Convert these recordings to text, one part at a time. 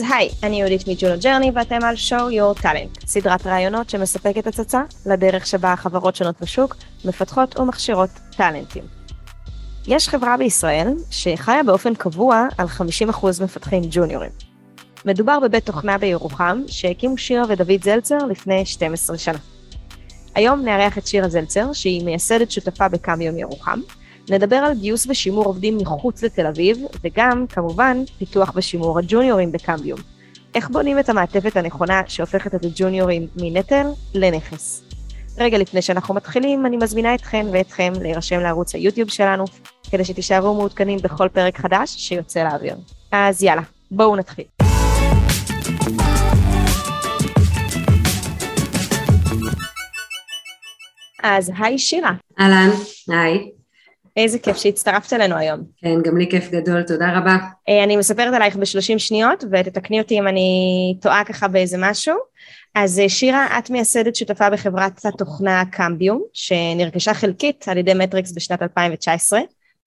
אז היי, אני יהודית מג'ולו ג'רני ואתם על show your talent, סדרת ראיונות שמספקת הצצה לדרך שבה חברות שונות בשוק מפתחות ומכשירות טאלנטים. יש חברה בישראל שחיה באופן קבוע על 50% מפתחים ג'וניורים. מדובר בבית תוכנה בירוחם שהקימו שירה ודוד זלצר לפני 12 שנה. היום נארח את שירה זלצר, שהיא מייסדת שותפה בקמיום ירוחם, נדבר על גיוס ושימור עובדים מחוץ לתל אביב, וגם, כמובן, פיתוח ושימור הג'וניורים בקמביום. איך בונים את המעטפת הנכונה שהופכת את הג'וניורים מנטל לנכס. רגע לפני שאנחנו מתחילים, אני מזמינה אתכן ואתכם להירשם לערוץ היוטיוב שלנו, כדי שתישארו מעודכנים בכל פרק חדש שיוצא לאוויר. אז יאללה, בואו נתחיל. אז היי שירה. אהלן, היי. איזה כיף שהצטרפת אלינו היום. כן, גם לי כיף גדול, תודה רבה. אה, אני מספרת עלייך ב-30 שניות, ותתקני אותי אם אני טועה ככה באיזה משהו. אז אה, שירה, את מייסדת שותפה בחברת התוכנה קמביום, שנרכשה חלקית על ידי מטריקס בשנת 2019.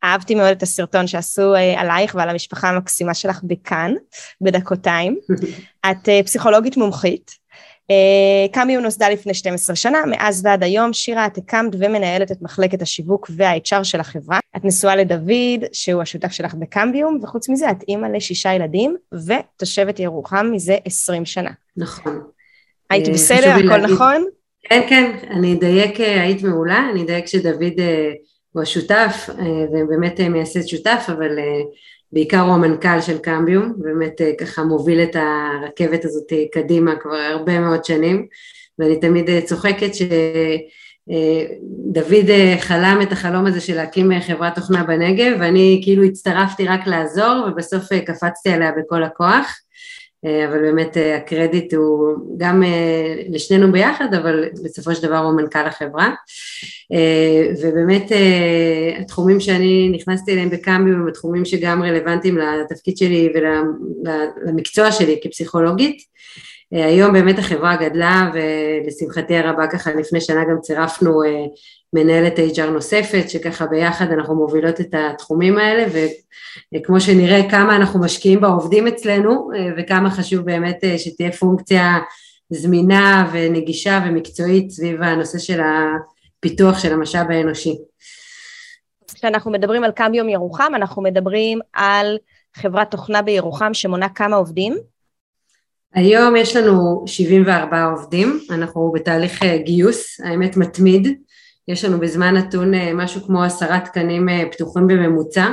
אהבתי מאוד את הסרטון שעשו אה, עלייך ועל המשפחה המקסימה שלך בכאן, בדקותיים. את פסיכולוגית מומחית, קמיו נוסדה לפני 12 שנה, מאז ועד היום שירה את הקמת ומנהלת את מחלקת השיווק וה-HR של החברה. את נשואה לדוד, שהוא השותף שלך בקמביום, וחוץ מזה את אימא לשישה ילדים, ותושבת ירוחם מזה 20 שנה. נכון. היית אה, בסדר? הכל להגיד... נכון? כן, כן, אני אדייק, אה, היית מעולה, אני אדייק שדוד אה, הוא השותף, ובאמת מייסד שותף, אבל בעיקר הוא המנכ"ל של קמביום, באמת אה, ככה מוביל את הרכבת הזאת קדימה כבר הרבה מאוד שנים, ואני תמיד אה, צוחקת שדוד אה, חלם את החלום הזה של להקים חברת תוכנה בנגב, ואני כאילו הצטרפתי רק לעזור, ובסוף קפצתי עליה בכל הכוח. אה, אבל באמת אה, הקרדיט הוא גם אה, לשנינו ביחד, אבל בסופו של דבר הוא מנכ"ל החברה. ובאמת התחומים שאני נכנסתי אליהם בקאמבי הם התחומים שגם רלוונטיים לתפקיד שלי ולמקצוע שלי כפסיכולוגית. היום באמת החברה גדלה ולשמחתי הרבה ככה לפני שנה גם צירפנו מנהלת HR נוספת, שככה ביחד אנחנו מובילות את התחומים האלה, וכמו שנראה כמה אנחנו משקיעים בעובדים אצלנו, וכמה חשוב באמת אה, שתהיה פונקציה זמינה ונגישה ומקצועית סביב הנושא של הפיתוח של המשאב האנושי. כשאנחנו מדברים על קמביום ירוחם, אנחנו מדברים על חברת תוכנה בירוחם שמונה כמה עובדים? היום יש לנו 74 עובדים, אנחנו בתהליך אה, גיוס, האמת מתמיד, יש לנו בזמן נתון אה, משהו כמו עשרה תקנים אה, פתוחים בממוצע,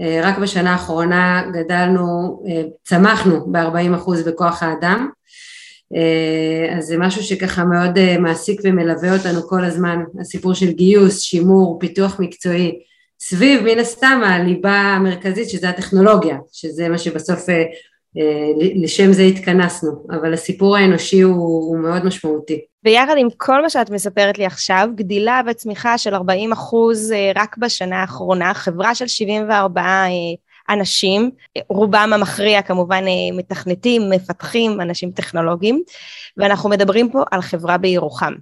אה, רק בשנה האחרונה גדלנו, צמחנו ב-40% בכוח האדם, אז זה משהו שככה מאוד מעסיק ומלווה אותנו כל הזמן, הסיפור של גיוס, שימור, פיתוח מקצועי, סביב מן הסתם הליבה המרכזית שזה הטכנולוגיה, שזה מה שבסוף לשם זה התכנסנו, אבל הסיפור האנושי הוא, הוא מאוד משמעותי. ויחד עם כל מה שאת מספרת לי עכשיו, גדילה וצמיחה של 40 אחוז אה, רק בשנה האחרונה, חברה של 74 אה, אנשים, רובם המכריע כמובן אה, מתכנתים, מפתחים, אנשים טכנולוגיים, ואנחנו מדברים פה על חברה בירוחם.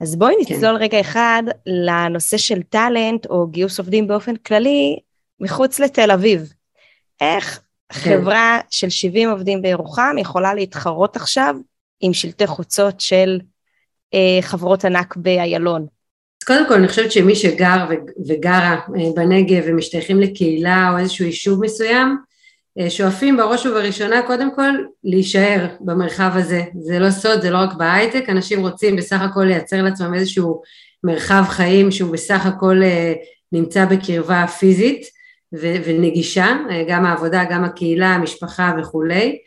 אז בואי כן. נצלול כן. רגע אחד לנושא של טאלנט או גיוס עובדים באופן כללי מחוץ לתל אביב. איך. חברה של 70 עובדים בירוחם יכולה להתחרות עכשיו עם שלטי חוצות של אה, חברות ענק באיילון? אז קודם כל אני חושבת שמי שגר וגרה אה, בנגב ומשתייכים לקהילה או איזשהו יישוב מסוים, אה, שואפים בראש ובראשונה קודם כל להישאר במרחב הזה. זה לא סוד, זה לא רק בהייטק, אנשים רוצים בסך הכל לייצר לעצמם איזשהו מרחב חיים שהוא בסך הכל נמצא בקרבה פיזית ונגישה, גם העבודה, גם הקהילה, המשפחה וכולי.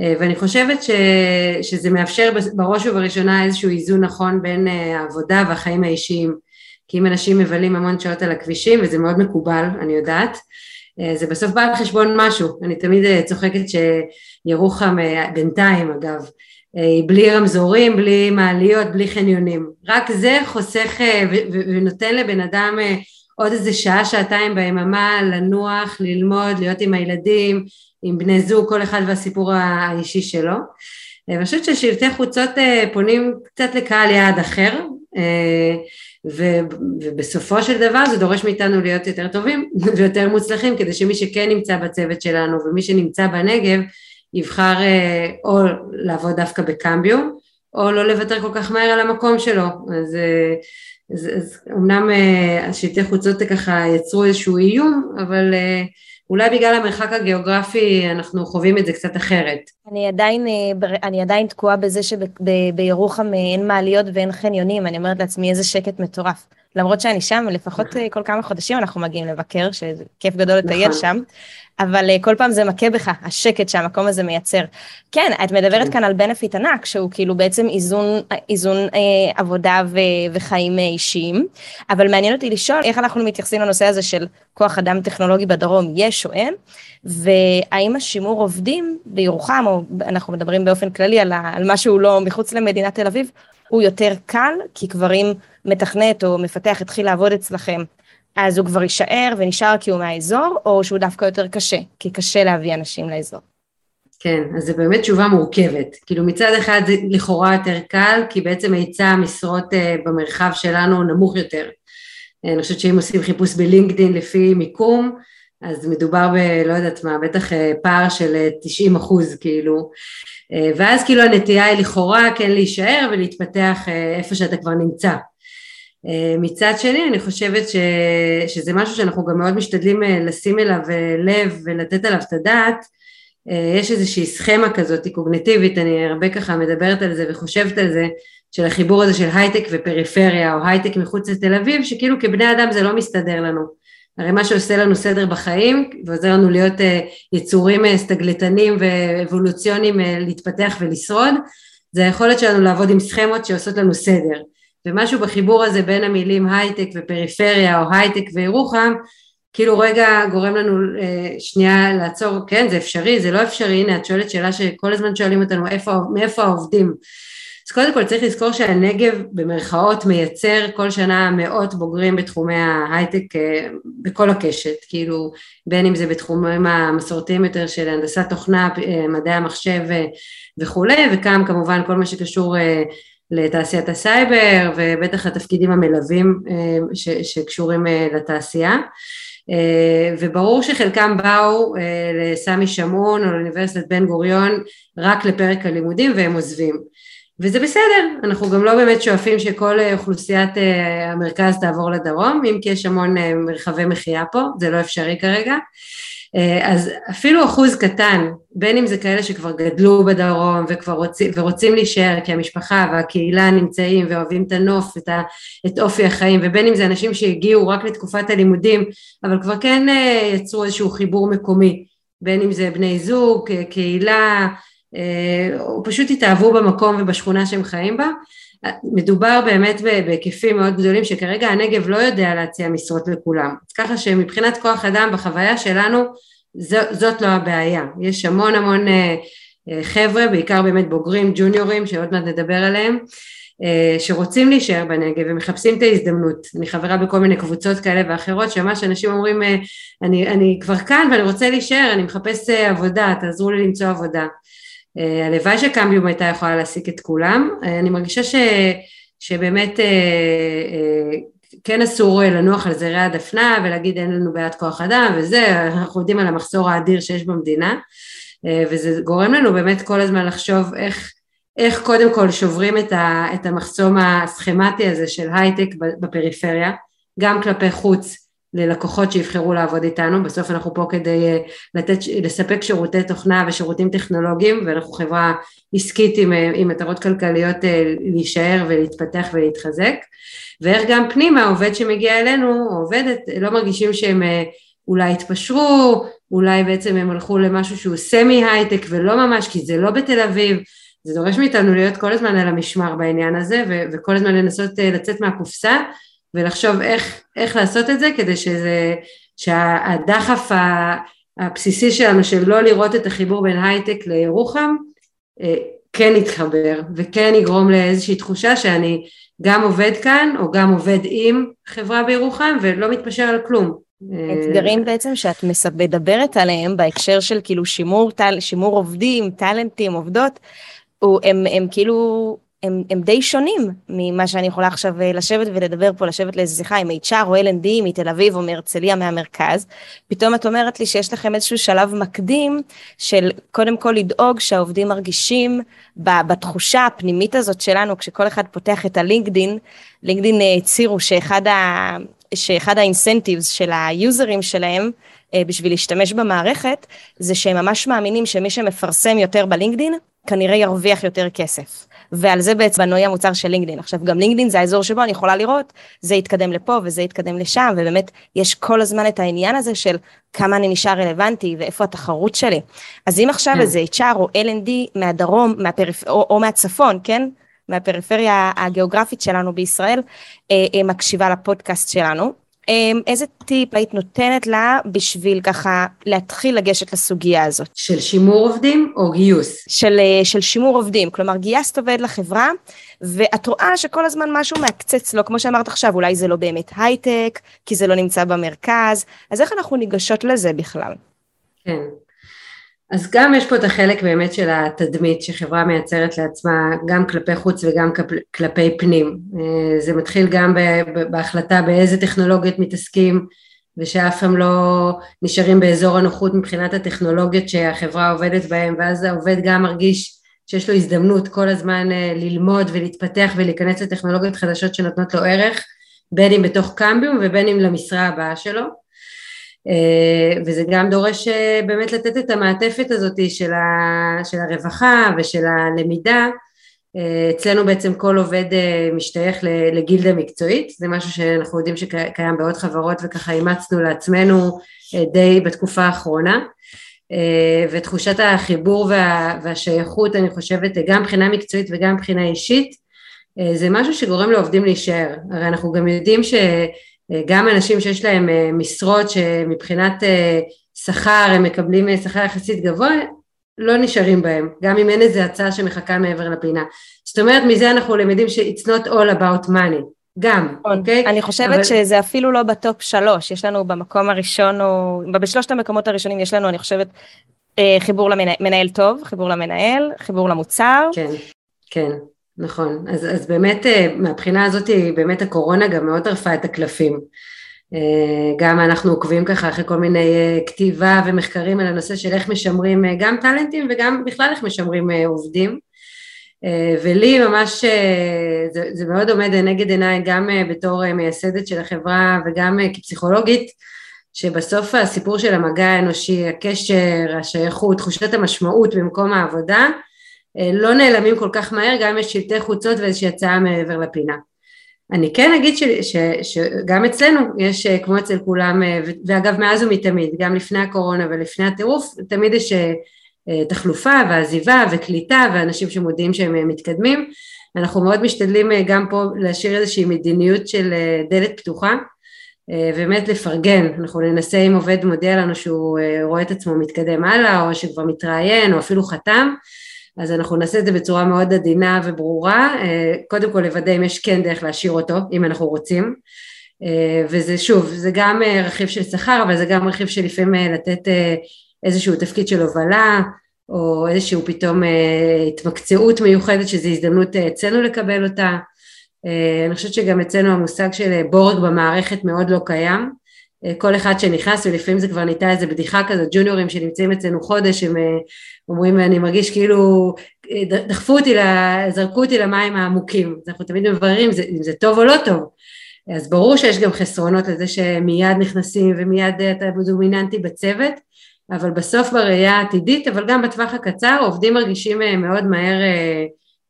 אה, ואני חושבת ש, שזה מאפשר בראש ובראשונה איזשהו איזון נכון בין אה, העבודה והחיים האישיים. כי אם אנשים מבלים המון שעות על הכבישים וזה מאוד מקובל, אני יודעת, אה, זה בסוף בא על חשבון משהו, אני תמיד צוחקת שירוחם בינתיים אגב, היא בלי רמזורים, בלי מעליות, בלי חניונים, רק זה חוסך ונותן לבן אדם עוד איזה שעה, שעתיים ביממה לנוח, ללמוד, להיות עם הילדים, עם בני זוג, כל אחד והסיפור האישי שלו. ואני חושבת ששלטי חוצות אה, פונים קצת לקהל יעד אחר, אה, ובסופו של דבר זה דורש מאיתנו להיות יותר טובים ויותר מוצלחים כדי שמי שכן נמצא בצוות שלנו ומי שנמצא בנגב יבחר או לעבוד דווקא בקמביום, או לא לוותר כל כך מהר על המקום שלו. אז, אז, אז אמנם השלטי חוצות ככה יצרו איזשהו איום, אבל אולי בגלל המרחק הגיאוגרפי אנחנו חווים את זה קצת אחרת. אני עדיין, אני עדיין תקועה בזה שבירוחם אין מעליות ואין חניונים, אני אומרת לעצמי איזה שקט מטורף. למרות שאני שם, לפחות. כל כמה חודשים אנחנו מגיעים לבקר, שזה כיף גדול לטייל נכון. שם, אבל כל פעם זה מכה בך, השקט שהמקום הזה מייצר. כן, את מדברת כן. כאן על בנפיט ענק, שהוא כאילו בעצם איזון, איזון אה, עבודה ו, וחיים אישיים, אבל מעניין אותי לשאול איך אנחנו מתייחסים לנושא הזה של כוח אדם טכנולוגי בדרום, יש או אין, והאם השימור עובדים בירוחם, או אנחנו מדברים באופן כללי על, על משהו לא מחוץ למדינת תל אביב, הוא יותר קל, כי כבר אם מתכנת או מפתח התחיל לעבוד אצלכם, אז הוא כבר יישאר ונשאר כי הוא מהאזור, או שהוא דווקא יותר קשה, כי קשה להביא אנשים לאזור. כן, אז זו באמת תשובה מורכבת. כאילו מצד אחד זה לכאורה יותר קל, כי בעצם היצע המשרות אה, במרחב שלנו נמוך יותר. אה, אני חושבת שאם עושים חיפוש בלינקדאין לפי מיקום, אז מדובר ב... לא יודעת מה, בטח אה, פער של 90 אחוז, כאילו. ואז כאילו הנטייה היא לכאורה כן להישאר ולהתפתח איפה שאתה כבר נמצא. מצד שני אני חושבת ש, שזה משהו שאנחנו גם מאוד משתדלים לשים אליו לב ולתת עליו את הדעת, יש איזושהי סכמה כזאת קוגניטיבית, אני הרבה ככה מדברת על זה וחושבת על זה, של החיבור הזה של הייטק ופריפריה או הייטק מחוץ לתל אביב, שכאילו כבני אדם זה לא מסתדר לנו. הרי מה שעושה לנו סדר בחיים ועוזר לנו להיות יצורים סטגלטנים ואבולוציוניים להתפתח ולשרוד, זה היכולת שלנו לעבוד עם סכמות שעושות לנו סדר. ומשהו בחיבור הזה בין המילים הייטק ופריפריה או הייטק וירוחם כאילו רגע גורם לנו אה, שנייה לעצור, כן זה אפשרי, זה לא אפשרי, הנה את שואלת שאלה שכל הזמן שואלים אותנו איפה, מאיפה העובדים? אז קודם כל צריך לזכור שהנגב במרכאות מייצר כל שנה מאות בוגרים בתחומי ההייטק אה, בכל הקשת, כאילו בין אם זה בתחומים המסורתיים יותר של הנדסת תוכנה, אה, מדעי המחשב וכולי, וכאן כמובן כל מה שקשור לתעשיית הסייבר ובטח התפקידים המלווים אה, שקשורים אה, לתעשייה. אה, וברור שחלקם באו לסמי שמעון או לאוניברסיטת בן גוריון רק לפרק הלימודים והם עוזבים. וזה בסדר, אנחנו גם לא באמת שואפים שכל אוכלוסיית המרכז תעבור לדרום, אם כי יש המון מרחבי מחיה פה, זה לא אפשרי כרגע, אז אפילו אחוז קטן, בין אם זה כאלה שכבר גדלו בדרום וכבר רוצים, ורוצים להישאר כי המשפחה והקהילה נמצאים ואוהבים את הנוף, את, ה, את אופי החיים, ובין אם זה אנשים שהגיעו רק לתקופת הלימודים, אבל כבר כן אה, יצרו איזשהו חיבור מקומי, בין אם זה בני זוג, קהילה, אה, או פשוט התאהבו במקום ובשכונה שהם חיים בה, מדובר באמת בהיקפים מאוד גדולים שכרגע הנגב לא יודע להציע משרות לכולם, אז ככה שמבחינת כוח אדם בחוויה שלנו זאת לא הבעיה, יש המון המון אה, אה, חבר'ה, בעיקר באמת בוגרים, ג'וניורים, שעוד מעט נדבר עליהם, אה, שרוצים להישאר בנגב ומחפשים את ההזדמנות. אני חברה בכל מיני קבוצות כאלה ואחרות, שממש אנשים אומרים, אני, אני כבר כאן ואני רוצה להישאר, אני מחפש עבודה, תעזרו לי למצוא עבודה. אה, הלוואי שקמביום הייתה יכולה להעסיק את כולם, אה, אני מרגישה ש, שבאמת אה, כן אסור לנוח על זרי הדפנה ולהגיד אין לנו בעיית כוח אדם וזה, אנחנו יודעים על המחסור האדיר שיש במדינה. וזה גורם לנו באמת כל הזמן לחשוב איך, איך קודם כל שוברים את, ה, את המחסום הסכמטי הזה של הייטק בפריפריה, גם כלפי חוץ ללקוחות שיבחרו לעבוד איתנו, בסוף אנחנו פה כדי אה, לתת, לספק שירותי תוכנה ושירותים טכנולוגיים ואנחנו חברה עסקית עם, אה, עם מטרות כלכליות אה, להישאר ולהתפתח ולהתחזק. ואיך גם פנימה עובד שמגיע אלינו או עובדת לא מרגישים שהם אולי התפשרו, אולי בעצם הם הלכו למשהו שהוא סמי הייטק ולא ממש כי זה לא בתל אביב. זה דורש מאיתנו להיות כל הזמן על המשמר בעניין הזה ו- וכל הזמן לנסות לצאת מהקופסה ולחשוב איך, איך לעשות את זה כדי שזה, שהדחף הבסיסי שלנו של לא לראות את החיבור בין הייטק לירוחם אה, כן יתחבר וכן יגרום לאיזושהי תחושה שאני גם עובד כאן או גם עובד עם חברה בירוחם ולא מתפשר על כלום. אתגרים בעצם שאת מדברת עליהם בהקשר של כאילו שימור, שימור עובדים, טאלנטים, עובדות, הם, הם כאילו הם, הם די שונים ממה שאני יכולה עכשיו אה, לשבת ולדבר פה, לשבת לאיזה שיחה עם HR או L&D מתל אביב או מהרצליה מהמרכז. פתאום את אומרת לי שיש לכם איזשהו שלב מקדים של קודם כל לדאוג שהעובדים מרגישים בתחושה הפנימית הזאת שלנו, כשכל אחד פותח את הלינקדין, לינקדין אה, הצהירו שאחד, שאחד האינסנטיבס של היוזרים שלהם, אה, בשביל להשתמש במערכת, זה שהם ממש מאמינים שמי שמפרסם יותר בלינקדין, כנראה ירוויח יותר כסף. ועל זה בעצם בנוי המוצר של לינקדין. עכשיו, גם לינקדין זה האזור שבו אני יכולה לראות, זה יתקדם לפה וזה יתקדם לשם, ובאמת יש כל הזמן את העניין הזה של כמה אני נשאר רלוונטי ואיפה התחרות שלי. אז אם עכשיו כן. איזה HR או L&D מהדרום, מהפריפ... או, או מהצפון, כן? מהפריפריה הגיאוגרפית שלנו בישראל, אה, אה, מקשיבה לפודקאסט שלנו, איזה טיפ היית נותנת לה בשביל ככה להתחיל לגשת לסוגיה הזאת? של שימור עובדים או גיוס? של, אה, של שימור עובדים, כלומר גייסת עובד לחברה ואת רואה שכל הזמן משהו מעקצץ לו, כמו שאמרת עכשיו, אולי זה לא באמת הייטק, כי זה לא נמצא במרכז, אז איך אנחנו ניגשות לזה בכלל? כן, אז גם יש פה את החלק באמת של התדמית שחברה מייצרת לעצמה גם כלפי חוץ וגם כלפי פנים. אה, זה מתחיל גם בהחלטה באיזה טכנולוגיות מתעסקים ושאף פעם לא נשארים באזור הנוחות מבחינת הטכנולוגיות שהחברה עובדת בהן ואז העובד גם מרגיש שיש לו הזדמנות כל הזמן אה, ללמוד ולהתפתח ולהיכנס לטכנולוגיות חדשות שנותנות לו ערך בין אם בתוך קמביום ובין אם למשרה הבאה שלו וזה גם דורש אה, באמת לתת את המעטפת הזאת של, ה, של הרווחה ושל הלמידה. אה, אצלנו בעצם כל עובד משתייך לגילדה מקצועית, זה משהו שאנחנו יודעים שקיים בעוד חברות וככה אימצנו לעצמנו די בתקופה האחרונה. ותחושת החיבור וה, והשייכות אני חושבת גם מבחינה מקצועית וגם מבחינה אישית זה משהו שגורם לעובדים להישאר, הרי אנחנו גם יודעים ש... אה, גם אנשים שיש להם אה, משרות שמבחינת אה, שכר הם מקבלים שכר יחסית גבוה, לא נשארים בהם, גם אם אין איזה הצעה שמחכה מעבר לפינה. זאת אומרת, מזה אנחנו למדים ש- it's not all about money, גם, נכון. אוקיי? Okay? אני חושבת אבל... שזה אפילו לא בטופ שלוש, יש לנו במקום הראשון, או בשלושת המקומות הראשונים יש לנו, אני חושבת, חיבור למנהל טוב, חיבור למנהל, חיבור למוצר. כן, כן. נכון, אז, אז באמת אה, מהבחינה הזאת באמת הקורונה גם מאוד טרפה את הקלפים. אה, גם אנחנו עוקבים ככה אחרי כל מיני אה, כתיבה ומחקרים על הנושא של איך משמרים גם טאלנטים וגם בכלל איך משמרים עובדים. ולי ממש זה, זה מאוד עומד לנגד עיניי גם בתור מייסדת של החברה וגם כפסיכולוגית שבסוף הסיפור של המגע האנושי, הקשר, השייכות, תחושת המשמעות במקום העבודה לא נעלמים כל כך מהר, גם יש שלטי חוצות ואיזושהי הצעה מעבר לפינה. אני כן אגיד ש, ש, שגם אצלנו יש, אה, כמו אצל כולם, אה, ואגב מאז ומתמיד, גם לפני הקורונה ולפני הטירוף, תמיד יש תחלופה ועזיבה וקליטה ואנשים שמודיעים שהם מתקדמים. אנחנו מאוד משתדלים גם פה להשאיר איזושהי מדיניות של דלת פתוחה, באמת לפרגן, אנחנו ננסה אם עובד מודיע לנו שהוא רואה את עצמו מתקדם הלאה או שכבר מתראיין או אפילו חתם, אז אנחנו נעשה את זה בצורה מאוד עדינה וברורה, אה, קודם כל לוודא אם יש כן דרך להשאיר אותו, אם אנחנו רוצים, אה, וזה שוב, זה גם אה, רכיב של שכר, אבל זה גם רכיב של לפעמים לתת איזשהו תפקיד של הובלה, או איזשהו פתאום התמקצעות מיוחדת שזו הזדמנות אצלנו לקבל אותה. אני חושבת שגם אצלנו המושג של בורג במערכת מאוד לא קיים, כל אחד שנכנס ולפעמים זה כבר נהייתה איזה בדיחה כזאת, ג'וניורים שנמצאים אצלנו חודש, הם אומרים אני מרגיש כאילו דחפו אותי, זרקו אותי למים העמוקים, אז אנחנו תמיד מבררים אם זה טוב או לא טוב, אז ברור שיש גם חסרונות לזה שמיד נכנסים ומיד אתה דומיננטי בצוות, אבל בסוף בראייה העתידית, אבל גם בטווח הקצר עובדים מרגישים מאוד מהר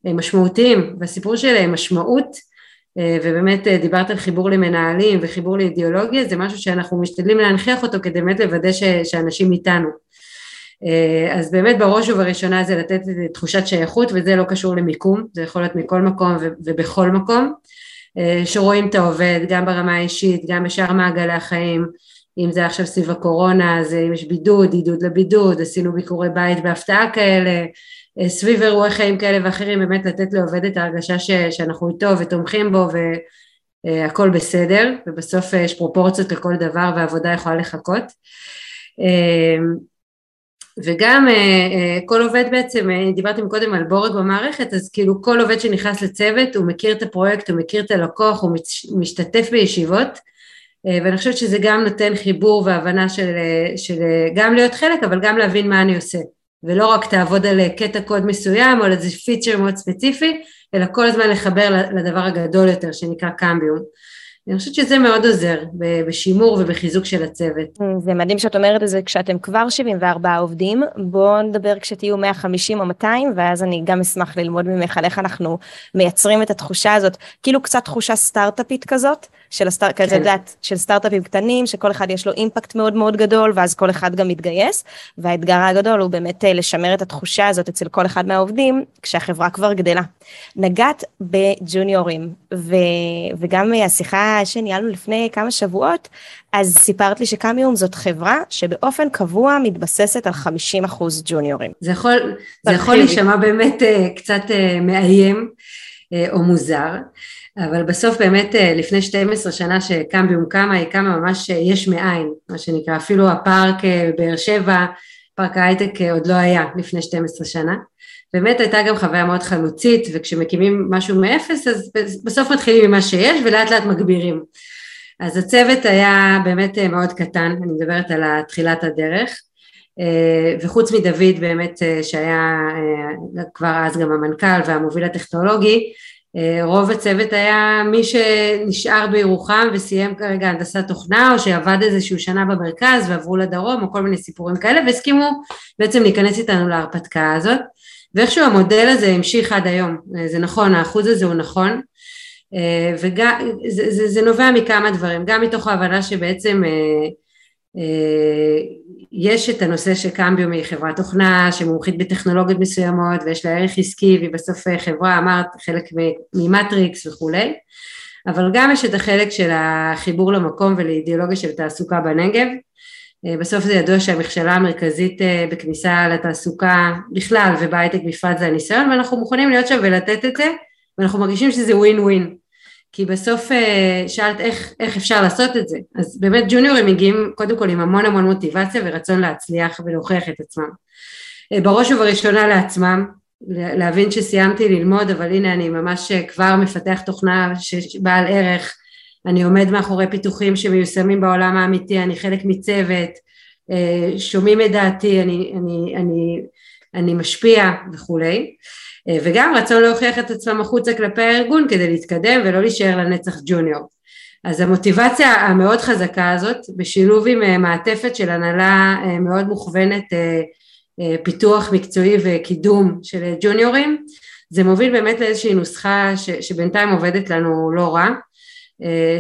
משמעותיים, והסיפור של משמעות ובאמת דיברת על חיבור למנהלים וחיבור לאידיאולוגיה, זה משהו שאנחנו משתדלים להנכיח אותו כדי באמת לוודא ש, שאנשים איתנו. אה, אז באמת בראש ובראשונה זה לתת תחושת שייכות וזה לא קשור למיקום, זה יכול להיות מכל מקום ובכל מקום, אה, שרואים את העובד גם ברמה האישית, גם בשאר מעגלי החיים, אם זה עכשיו סביב הקורונה, אז אם יש בידוד, עידוד לבידוד, עשינו ביקורי בית בהפתעה כאלה, אה, סביב אירועי חיים כאלה ואחרים, באמת לתת לעובד את ההרגשה ש, שאנחנו איתו ותומכים בו והכל בסדר, ובסוף יש פרופורציות לכל דבר והעבודה יכולה לחכות. וגם כל עובד בעצם, דיברתם קודם על בורג במערכת, אז כאילו כל עובד שנכנס לצוות הוא מכיר את הפרויקט, הוא מכיר את הלקוח, הוא משתתף בישיבות ואני חושבת שזה גם נותן חיבור והבנה של, של גם להיות חלק אבל גם להבין מה אני עושה ולא רק תעבוד על קטע קוד מסוים או על איזה פיצ'ר מאוד ספציפי אלא כל הזמן לחבר לדבר הגדול יותר שנקרא קמביום אני חושבת שזה מאוד עוזר בשימור ובחיזוק של הצוות. זה מדהים שאת אומרת את זה כשאתם כבר 74 עובדים, בואו נדבר כשתהיו 150 או 200 ואז אני גם אשמח ללמוד ממך על איך אנחנו מייצרים את התחושה הזאת, כאילו קצת תחושה סטארט-אפית כזאת, של, הסטאר... כן. כזה, דעת, של סטארט-אפים קטנים, שכל אחד יש לו אימפקט מאוד מאוד גדול, ואז כל אחד גם מתגייס, והאתגר הגדול הוא באמת אה, לשמר את התחושה הזאת אצל כל אחד מהעובדים, כשהחברה כבר גדלה. נגעת בג'וניורים, ו... וגם השיחה שניהלנו לפני כמה שבועות, אז סיפרת לי שקמיום זאת חברה שבאופן קבוע מתבססת על 50% ג'וניורים. זה יכול, זה יכול להישמע באמת uh, קצת מאיים או מוזר. אבל בסוף באמת אה, לפני 12 שנה שקמביום קמה, היא קמה ממש אה, יש מאין, מה שנקרא, אפילו הפארק אה, באר שבע, פארק ההייטק עוד לא היה לפני 12 שנה. באמת הייתה גם חוויה מאוד חלוצית, וכשמקימים משהו מאפס, אז בסוף מתחילים ממה שיש ולאט לאט מגבירים. אז הצוות היה באמת מאוד קטן, אני מדברת על תחילת הדרך, וחוץ מדוד באמת שהיה כבר אז גם המנכ"ל והמוביל הטכנולוגי, רוב הצוות היה מי שנשאר בירוחם וסיים כרגע הנדסת תוכנה או שעבד איזשהו שנה במרכז ועברו לדרום או כל מיני סיפורים כאלה והסכימו בעצם להיכנס איתנו להרפתקה הזאת. ואיכשהו המודל הזה המשיך עד היום, אה, זה נכון, האחוז הזה הוא נכון. אה, וגם זה, זה, זה נובע מכמה דברים, גם מתוך ההבנה שבעצם יש את הנושא שקמביום היא חברת תוכנה שמומחית בטכנולוגיות מסוימות ויש לה ערך עסקי והיא בסוף חברה אמרת חלק ממטריקס וכולי. אבל גם יש את החלק של החיבור למקום ולאידיאולוגיה של תעסוקה בנגב. בסוף זה ידוע שהמכשלה המרכזית אה, בכניסה לתעסוקה בכלל ובהייטק בפרט זה הניסיון ואנחנו מוכנים להיות שם ולתת את זה ואנחנו מרגישים שזה ווין ווין כי בסוף אה, שאלת איך, איך אפשר לעשות את זה, אז באמת ג'וניורים מגיעים קודם כל עם המון המון מוטיבציה ורצון להצליח ולהוכיח את עצמם. אה, בראש ובראשונה לעצמם, להבין שסיימתי ללמוד אבל הנה אני ממש אה, כבר מפתח תוכנה שבעל ערך, אני עומד מאחורי פיתוחים שמיושמים בעולם האמיתי, אני חלק מצוות, שומעים את דעתי, אני, אני, אני, אני משפיע וכולי. אה, וגם רצון להוכיח את עצמם החוצה כלפי הארגון כדי להתקדם ולא להישאר לנצח ג'וניור. אז המוטיבציה המאוד חזקה הזאת בשילוב עם אה, מעטפת של הנהלה אה, מאוד מוכוונת פיתוח מקצועי וקידום של ג'וניורים זה מוביל באמת לאיזושהי נוסחה שבינתיים עובדת לנו לא רע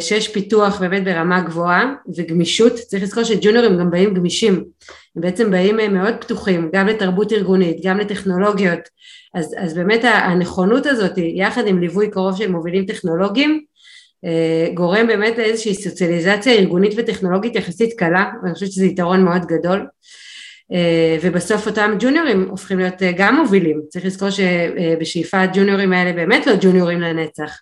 שיש פיתוח באמת ברמה גבוהה וגמישות צריך לזכור שג'וניורים גם באים גמישים הם בעצם באים מאוד פתוחים גם לתרבות ארגונית גם לטכנולוגיות אז, אז באמת הנכונות הזאת יחד עם ליווי קרוב של מובילים טכנולוגיים אה, גורם באמת לאיזושהי סוציאליזציה ארגונית וטכנולוגית יחסית קלה ואני חושבת שזה יתרון מאוד גדול. אה, ובסוף אותם ג'וניורים הופכים להיות אה, גם מובילים. צריך לזכור שבשאיפה הג'וניורים האלה באמת לא ג'וניורים לנצח.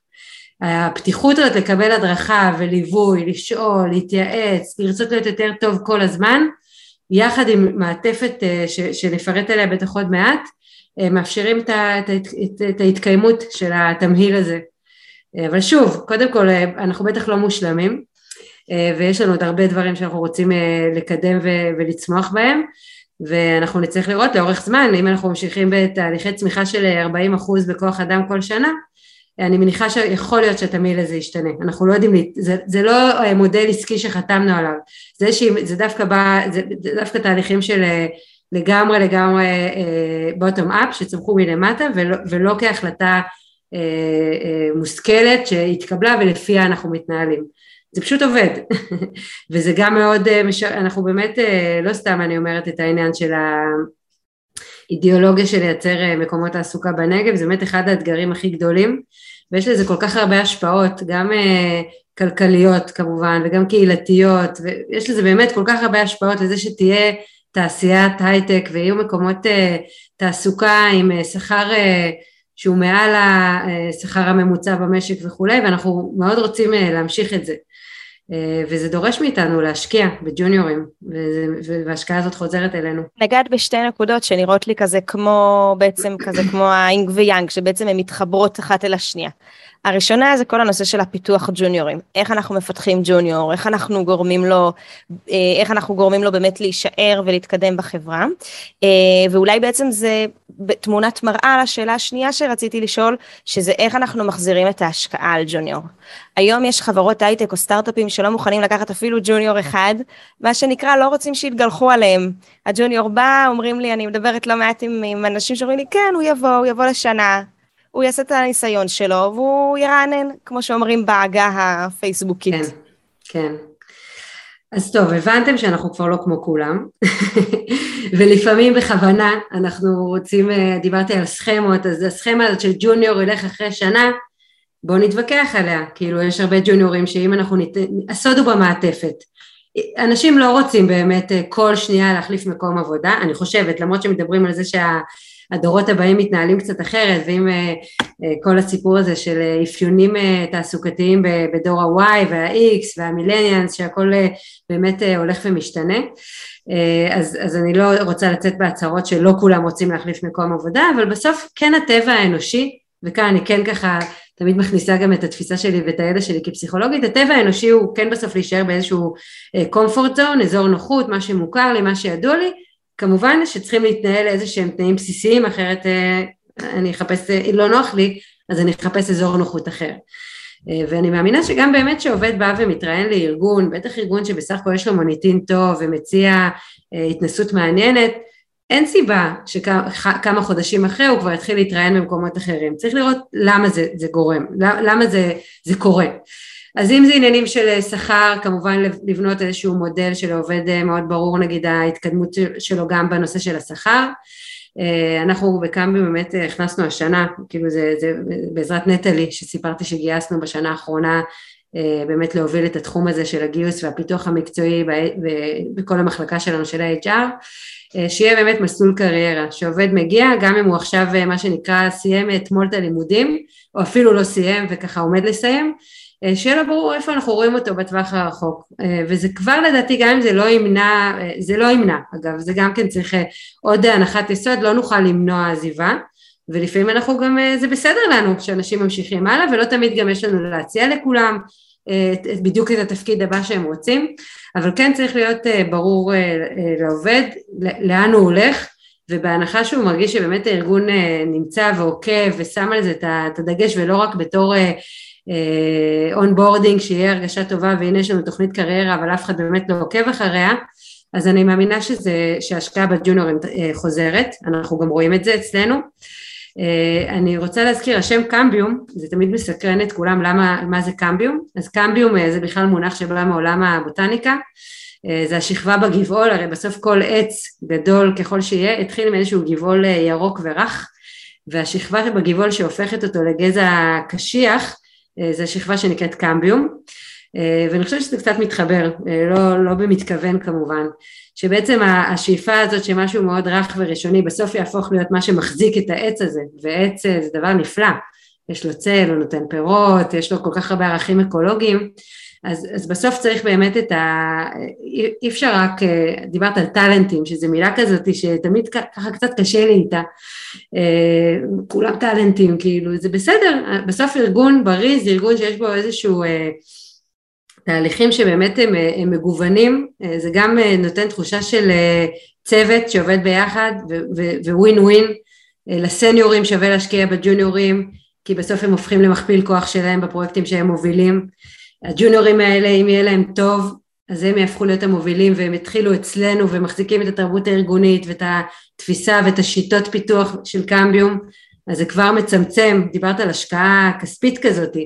הפתיחות הזאת לקבל הדרכה וליווי, לשאול, להתייעץ, לרצות להיות יותר טוב כל הזמן יחד עם מעטפת שנפרט עליה בטח עוד מעט מאפשרים את, את, את, את ההתקיימות של התמהיל הזה. אה, אבל שוב, קודם כל אה, אנחנו בטח לא מושלמים ויש לנו עוד הרבה דברים שאנחנו רוצים לקדם ולצמוח בהם ואנחנו נצטרך לראות לאורך זמן אם אנחנו ממשיכים בתהליכי צמיחה של 40% בכוח אדם כל שנה אני מניחה שיכול להיות שהתמהיל הזה ישתנה, אנחנו לא יודעים, זה, זה לא מודל עסקי שחתמנו עליו, זה, זה, דווקא בא, זה, זה דווקא תהליכים של לגמרי לגמרי בוטום uh, אפ שצמחו מלמטה ולא, ולא כהחלטה uh, uh, מושכלת שהתקבלה ולפיה אנחנו מתנהלים. זה פשוט עובד וזה גם מאוד, אנחנו באמת, לא סתם אני אומרת את העניין של האידיאולוגיה של לייצר מקומות תעסוקה בנגב, זה באמת אחד האתגרים הכי גדולים ויש לזה כל כך הרבה השפעות, גם כלכליות כמובן וגם קהילתיות ויש לזה באמת כל כך הרבה השפעות לזה שתהיה תעשיית הייטק ויהיו מקומות אה, תעסוקה עם אה, שכר אה, שהוא מעל השכר הממוצע במשק וכולי ואנחנו מאוד רוצים להמשיך את זה וזה דורש מאיתנו להשקיע בג'וניורים, וההשקעה הזאת חוזרת אלינו. נגעת בשתי נקודות שנראות לי כזה כמו, בעצם כזה כמו האינג ויאנג, שבעצם הן מתחברות אחת אל השנייה. הראשונה זה כל הנושא של הפיתוח ג'וניורים, איך אנחנו מפתחים ג'וניור, איך אנחנו גורמים לו, אה, איך אנחנו גורמים לו באמת להישאר ולהתקדם בחברה, אה, ואולי בעצם זה תמונת מראה לשאלה השנייה שרציתי לשאול, שזה איך אנחנו מחזירים את ההשקעה על ג'וניור. היום יש חברות הייטק או סטארט-אפים שלא מוכנים לקחת אפילו ג'וניור אחד, מה שנקרא לא רוצים שיתגלחו עליהם. הג'וניור בא, אומרים לי, אני מדברת לא מעט עם, עם אנשים שאומרים לי, כן, הוא יבוא, הוא יבוא לשנה, הוא יעשה את הניסיון שלו והוא ירענן, כמו שאומרים בעגה הפייסבוקית. כן, כן. אז טוב, הבנתם שאנחנו כבר לא כמו כולם, ולפעמים בכוונה אנחנו רוצים, אה, דיברתי על סכמות, אז הסכמה הזאת של ג'וניור ילך אחרי שנה, בואו נתווכח עליה, כאילו יש הרבה ג'וניורים שאם אנחנו ניתן, הסוד הוא במעטפת. אנשים לא רוצים באמת אה, כל שנייה להחליף מקום עבודה, אני חושבת, למרות שמדברים על זה שה... הדורות הבאים מתנהלים קצת אחרת, ואם אה, אה, כל הסיפור הזה של אה, אפיונים תעסוקתיים בדור ה-Y וה-X והמילניאנס, שהכל באמת הולך ומשתנה, אז, אז אני לא רוצה לצאת בהצהרות שלא כולם רוצים להחליף מקום עבודה, אבל בסוף כן הטבע האנושי, וכאן אני כן ככה תמיד מכניסה גם את התפיסה שלי ואת הידע שלי כפסיכולוגית, הטבע האנושי הוא כן בסוף להישאר באיזשהו comfort zone, אזור נוחות, מה שמוכר לי, מה שידוע לי, כמובן שצריכים להתנהל איזה שהם תנאים בסיסיים, אחרת אה, אני אחפש, אם אה, לא נוח לי, אז אני אחפש אזור נוחות אחר. אה, ואני מאמינה שגם באמת שעובד בא ומתראיין לארגון, בטח ארגון שבסך הכל יש לו מוניטין טוב ומציע התנסות מעניינת, אין סיבה שכמה חודשים אחרי הוא כבר יתחיל להתראיין במקומות אחרים, צריך לראות למה זה, זה גורם, למה זה, זה קורה. אז אם זה עניינים של שכר, כמובן לבנות איזשהו מודל של עובד אה, מאוד ברור, נגיד ההתקדמות שלו גם בנושא של השכר. אה, אנחנו בקמבי באמת אה, הכנסנו השנה, כאילו זה, זה בעזרת נטלי שסיפרתי שגייסנו בשנה האחרונה באמת להוביל את התחום הזה של הגיוס והפיתוח המקצועי בכל המחלקה שלנו של ה-HR, שיהיה באמת מסלול קריירה, שעובד מגיע גם אם הוא עכשיו מה שנקרא סיים אתמול את הלימודים, או אפילו לא סיים וככה עומד לסיים, אה, שיהיה לו ברור איפה אנחנו רואים אותו בטווח הרחוק. אה, וזה כבר לדעתי גם אם זה לא ימנע, אה, זה לא ימנע אגב זה גם כן צריך עוד הנחת יסוד לא נוכל למנוע עזיבה ולפעמים אנחנו גם זה בסדר לנו שאנשים ממשיכים הלאה ולא תמיד גם יש לנו להציע לכולם בדיוק את התפקיד הבא שהם רוצים אבל כן צריך להיות ברור לעובד לאן הוא הולך ובהנחה שהוא מרגיש שבאמת הארגון נמצא ועוקב ושם על זה את הדגש ולא רק בתור onboarding, אה, שיהיה הרגשה טובה והנה יש לנו תוכנית קריירה אבל אף אחד באמת לא עוקב אחריה, אז אני מאמינה שזה, שההשקעה בג'וניורים אה, חוזרת, אנחנו גם רואים את זה אצלנו. אה, אני רוצה להזכיר, השם קמביום, זה תמיד מסקרן את כולם למה, מה זה קמביום, אז קמביום זה בכלל מונח שבא מעולם הבוטניקה, זה השכבה בגבעול, הרי בסוף כל עץ גדול ככל שיהיה התחיל עם איזשהו גבעול ירוק ורך, והשכבה בגבעול שהופכת אותו לגזע קשיח אה, זה שכבה שנקראת קמביום אה, ואני חושבת שזה קצת מתחבר, אה, לא, לא במתכוון כמובן, שבעצם השאיפה הזאת שמשהו מאוד רך וראשוני בסוף יהפוך להיות מה שמחזיק את העץ הזה, ועץ זה דבר נפלא, יש לו צל, הוא נותן פירות, יש לו כל כך הרבה ערכים אקולוגיים, אז, אז בסוף צריך באמת את ה... אי אפשר רק, אה, דיברת על טאלנטים, שזו מילה כזאת שתמיד ככה קצת קשה לי איתה, אה, כולם טאלנטים, כאילו, זה בסדר, בסוף ארגון בריא זה ארגון שיש בו איזשהו אה, תהליכים שבאמת הם, הם מגוונים, זה גם נותן תחושה של צוות שעובד ביחד וווין ווין, לסניורים שווה להשקיע בג'וניורים, כי בסוף הם הופכים למכפיל כוח שלהם בפרויקטים שהם מובילים. הג'וניורים האלה, אם יהיה להם טוב, אז הם יהפכו להיות המובילים והם יתחילו אצלנו ומחזיקים את התרבות הארגונית ואת התפיסה ואת השיטות פיתוח של קמביום, אז זה כבר מצמצם, דיברת על השקעה כספית כזאת,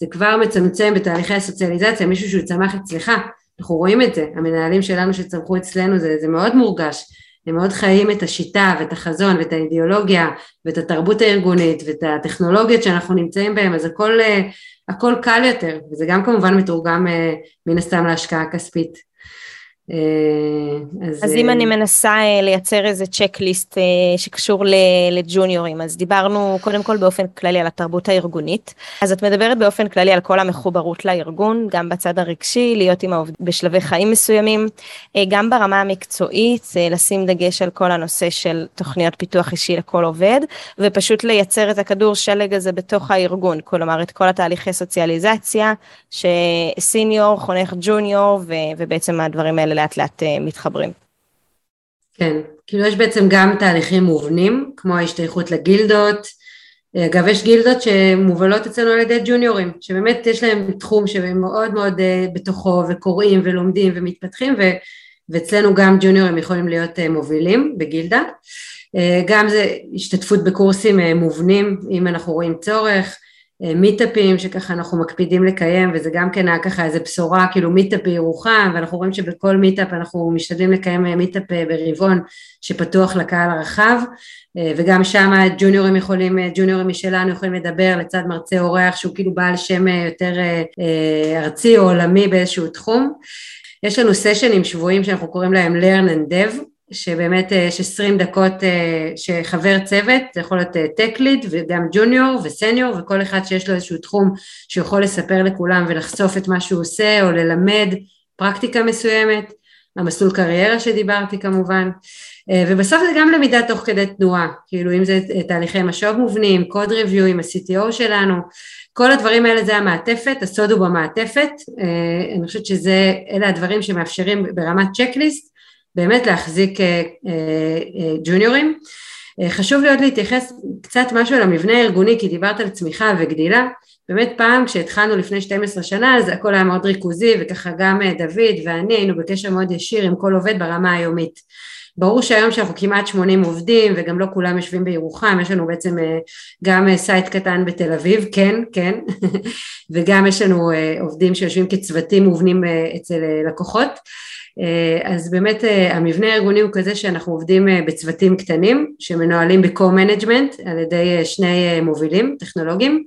זה כבר מצמצם בתהליכי הסוציאליזציה, מישהו שהוא צמח אצלך, אנחנו רואים את זה, המנהלים שלנו שצמחו אצלנו זה, זה מאוד מורגש, הם מאוד חיים את השיטה ואת החזון ואת האידיאולוגיה ואת התרבות הארגונית ואת הטכנולוגיות שאנחנו נמצאים בהם, אז הכל הכל קל יותר, וזה גם כמובן מתורגם אה, מן הסתם להשקעה כספית. אה, אז, אז אם אני מנסה לייצר איזה צ'קליסט שקשור לג'וניורים, אז דיברנו קודם כל באופן כללי על התרבות הארגונית, אז את מדברת באופן כללי על כל המחוברות לארגון, גם בצד הרגשי, להיות עם העובדים בשלבי חיים מסוימים, גם ברמה המקצועית, לשים דגש על כל הנושא של תוכניות פיתוח אישי לכל עובד, ופשוט לייצר את הכדור שלג הזה בתוך הארגון, כלומר את כל התהליכי סוציאליזציה, שסיניור חונך ג'וניור, ובעצם הדברים האלה לאט לאט אה, מתחברים. כן, כאילו יש בעצם גם תהליכים מובנים, כמו ההשתייכות לגילדות, אגב יש גילדות שמובלות אצלנו על ידי ג'וניורים, שבאמת יש להם תחום שהם מאוד מאוד אה, בתוכו וקוראים ולומדים ומתפתחים ו, ואצלנו גם ג'וניורים יכולים להיות אה, מובילים בגילדה, גם זה השתתפות בקורסים מובנים אם אנחנו רואים צורך, meetup ים שככה אנחנו מקפידים לקיים וזה גם כן היה ככה איזה בשורה כאילו meetup בירוחם ואנחנו רואים שבכל meetup אנחנו משתדלים לקיים meetup ברבעון שפתוח לקהל הרחב וגם שם ג'וניורים יכולים, ג'וניורים משלנו יכולים לדבר לצד מרצה אורח שהוא כאילו בעל שם יותר ארצי או עולמי באיזשהו תחום. יש לנו session ים שבועים שאנחנו קוראים להם learn and dev שבאמת אה, יש עשרים דקות אה, שחבר צוות, זה יכול להיות טק אה, וגם ג'וניור וסניור וכל אחד שיש לו איזשהו תחום שיכול לספר לכולם ולחשוף את מה שהוא עושה או ללמד פרקטיקה מסוימת, המסלול קריירה שדיברתי כמובן, ובסוף זה גם למידה תוך כדי תנועה, כאילו אם זה תהליכי משוב מובנים, קוד ריוויו עם ה-CTO שלנו, כל הדברים האלה זה המעטפת, הסוד הוא במעטפת, אני חושבת שזה, אלה הדברים שמאפשרים ברמת checklist באמת להחזיק אה, אה, אה, ג'וניורים. חשוב לי עוד להתייחס קצת משהו למבנה הארגוני, כי דיברת על צמיחה וגדילה. באמת פעם כשהתחלנו לפני 12 שנה אז הכל היה מאוד ריכוזי וככה גם דוד ואני היינו בקשר מאוד ישיר עם כל עובד ברמה היומית. ברור שהיום שאנחנו כמעט 80 עובדים וגם לא כולם יושבים בירוחם, יש לנו בעצם גם site קטן בתל אביב, כן, כן, וגם יש לנו עובדים שיושבים כצוותים מובנים אצל לקוחות. אה, אז באמת אה, המבנה הארגוני הוא כזה שאנחנו עובדים אה, בצוותים קטנים שמנוהלים ב-co-management על ידי שני מובילים טכנולוגיים.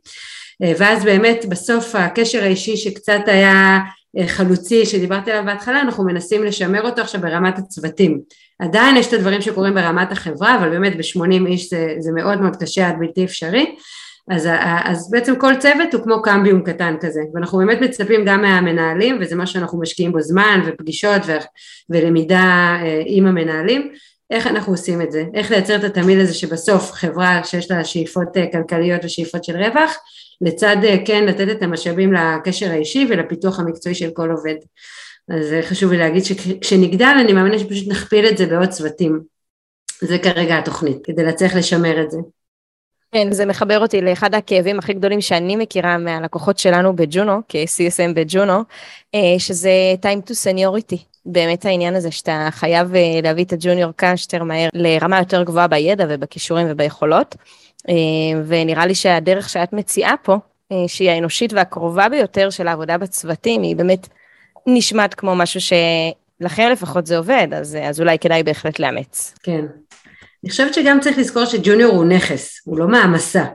ואז באמת בסוף הקשר האישי שקצת היה חלוצי שדיברתי עליו בהתחלה אנחנו מנסים לשמר אותו עכשיו ברמת הצוותים. עדיין יש את הדברים שקורים ברמת החברה אבל באמת ב-80 איש זה, זה מאוד מאוד קשה עד בלתי אפשרי אז, אז בעצם כל צוות הוא כמו קמביום קטן כזה ואנחנו באמת מצפים גם מהמנהלים וזה מה שאנחנו משקיעים בו זמן ופגישות ו, ולמידה אה, עם המנהלים איך אנחנו עושים את זה, איך לייצר את התמיד הזה שבסוף חברה שיש לה שאיפות אה, כלכליות ושאיפות של רווח לצד אה, כן לתת את המשאבים לקשר האישי ולפיתוח המקצועי של כל עובד. אז חשוב לי להגיד שכשנגדל אני מאמינה שפשוט נכפיל את זה בעוד צוותים. זה כרגע התוכנית כדי להצליח לשמר את זה כן, זה מחבר אותי לאחד הכאבים הכי גדולים שאני מכירה מהלקוחות שלנו בג'ונו, כ-CSM בג'ונו, אה, שזה time to seniority. באמת העניין הזה שאתה חייב אה, להביא את הג'וניור כמה מהר לרמה יותר גבוהה בידע ובכישורים וביכולות. אה, ונראה לי שהדרך שאת מציעה פה, שהיא האנושית והקרובה ביותר של העבודה בצוותים, היא באמת נשמעת כמו משהו שלכם לפחות זה עובד, אז, אז אולי כדאי בהחלט לאמץ. כן, אני חושבת שגם צריך לזכור שג'וניור הוא נכס, הוא לא מעמסה.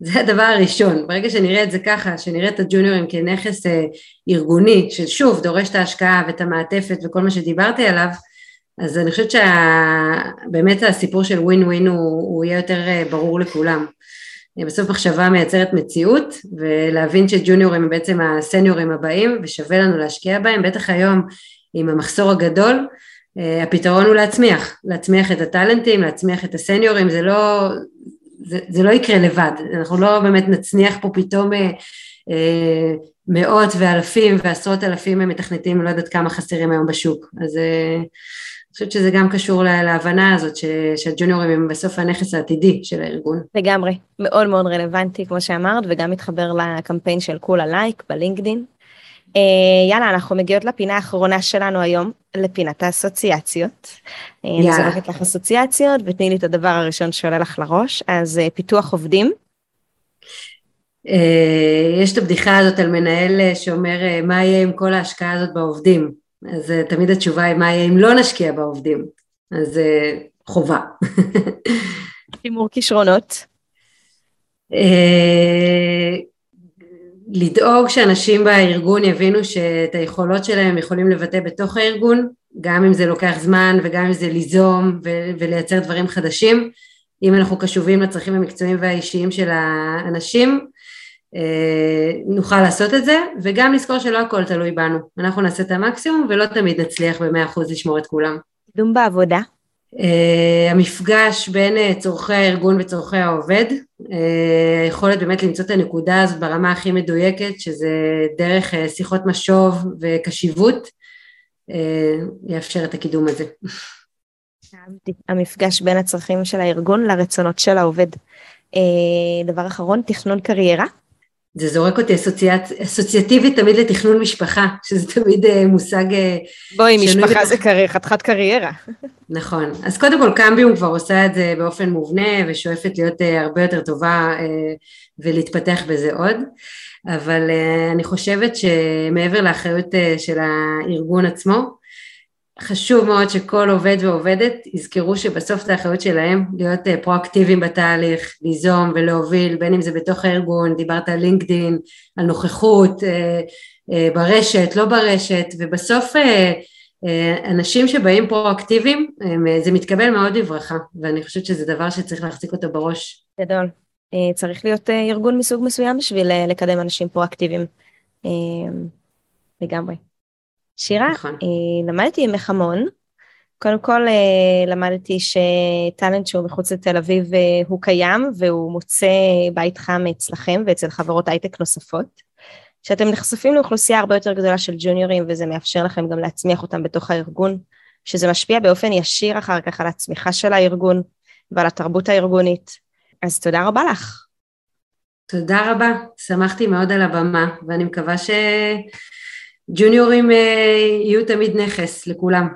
זה הדבר הראשון, ברגע שנראה את זה ככה, שנראה את הג'וניורים כנכס אה, ארגוני, ששוב דורש את ההשקעה ואת המעטפת וכל מה שדיברתי עליו, אז אני חושבת שבאמת הסיפור של ווין ווין הוא, הוא יהיה יותר אה, ברור לכולם. בסוף מחשבה מייצרת מציאות, ולהבין שג'וניורים הם בעצם הסניורים הבאים, ושווה לנו להשקיע בהם, בטח היום עם המחסור הגדול, אה, הפתרון הוא להצמיח, להצמיח את הטאלנטים, להצמיח את הסניורים, זה לא, זה, זה לא יקרה לבד, אנחנו לא באמת נצניח פה פתאום אה, אה, מאות ואלפים ועשרות אלפים מתכנתים, לא יודעת כמה חסרים היום בשוק, אז אה, אני חושבת שזה גם קשור להבנה הזאת ש, שהג'וניורים הם בסוף הנכס העתידי של הארגון. לגמרי, מאוד מאוד רלוונטי כמו שאמרת, וגם מתחבר לקמפיין של כולה לייק בלינקדין, אה, יאללה, אנחנו מגיעות לפינה האחרונה שלנו היום, לפינת האסוציאציות. אה. אני זורקת לך אסוציאציות ותני לי את הדבר הראשון שעולה לך לראש, אז אה, פיתוח עובדים. יש את הבדיחה הזאת על מנהל שאומר מה יהיה עם כל ההשקעה הזאת בעובדים, אז תמיד התשובה היא מה יהיה אם לא נשקיע בעובדים, אז חובה. שימור כישרונות. לדאוג שאנשים בארגון יבינו שאת היכולות שלהם יכולים לבטא בתוך הארגון, גם אם זה לוקח זמן וגם אם זה ליזום ולייצר דברים חדשים, אם אנחנו קשובים לצרכים המקצועיים והאישיים של האנשים, אה, נוכל לעשות את זה, וגם לזכור שלא הכל תלוי בנו. אנחנו נעשה את המקסימום ולא תמיד נצליח במאה אחוז לשמור את כולם. קידום בעבודה. Uh, המפגש בין uh, צורכי הארגון וצורכי העובד, היכולת uh, באמת למצוא את הנקודה הזאת ברמה הכי מדויקת, שזה דרך שיחות משוב וקשיבות, יאפשר את הקידום הזה. המפגש בין הצרכים של הארגון לרצונות של העובד. דבר אחרון, תכנון קריירה. זה זורק אותי אסוציאט, אסוציאטיבית תמיד לתכנון משפחה, שזה תמיד uh, מושג... Uh, בואי, משפחה זה קרי, חתיכת קריירה. נכון. אז קודם כל קמביום כבר עושה את זה באופן מובנה ושואפת להיות uh, הרבה יותר טובה ולהתפתח בזה עוד, אבל אני חושבת שמעבר לאחריות של הארגון עצמו, חשוב מאוד שכל עובד ועובדת יזכרו שבסוף זה האחריות שלהם להיות אה, פרואקטיביים בתהליך, ליזום ולהוביל, בין אם זה בתוך הארגון, דיברת על לינקדין, על נוכחות אה, אה, ברשת, לא ברשת, ובסוף אנשים שבאים פרואקטיביים, זה מתקבל מאוד בברכה, ואני חושבת שזה דבר שצריך להחזיק אותו בראש. גדול. צריך להיות ארגון מסוג מסוים בשביל לקדם אנשים פרואקטיביים. לגמרי. שירה, נכון. אה, למדתי ממך המון. קודם כל אה, למדתי שטאלנט שהוא מחוץ לתל אביב אה, הוא קיים והוא מוצא בית חם אצלכם ואצל חברות הייטק נוספות. שאתם נחשפים לאוכלוסייה הרבה יותר גדולה של ג'וניורים וזה מאפשר לכם גם להצמיח אותם בתוך הארגון, שזה משפיע באופן ישיר אחר כך על הצמיחה של הארגון ועל התרבות הארגונית. אז תודה רבה לך. תודה רבה, שמחתי מאוד על הבמה ואני מקווה ש... ג'וניורים אה, יהיו תמיד נכס לכולם.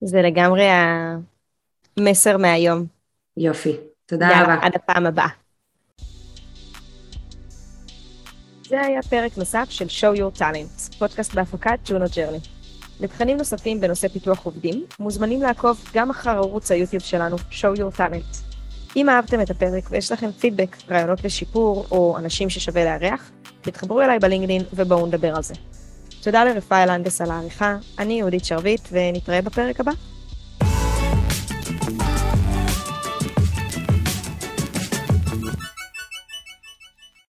זה לגמרי המסר מהיום. יופי, תודה יאללה, רבה. עד הפעם הבאה. זה היה פרק נוסף של Show Your Talent, פודקאסט בהפקת ג'ונו ג'רני. לתכנים נוספים בנושא פיתוח עובדים, מוזמנים לעקוב גם אחר ערוץ היוטיוב שלנו, Show Your Talent. אם אהבתם את הפרק ויש לכם פידבק, רעיונות לשיפור או אנשים ששווה לארח, תתחברו אליי בלינקדאין ובואו נדבר על זה. תודה לרפאל אנדס על העריכה, אני יהודית שרביט ונתראה בפרק הבא.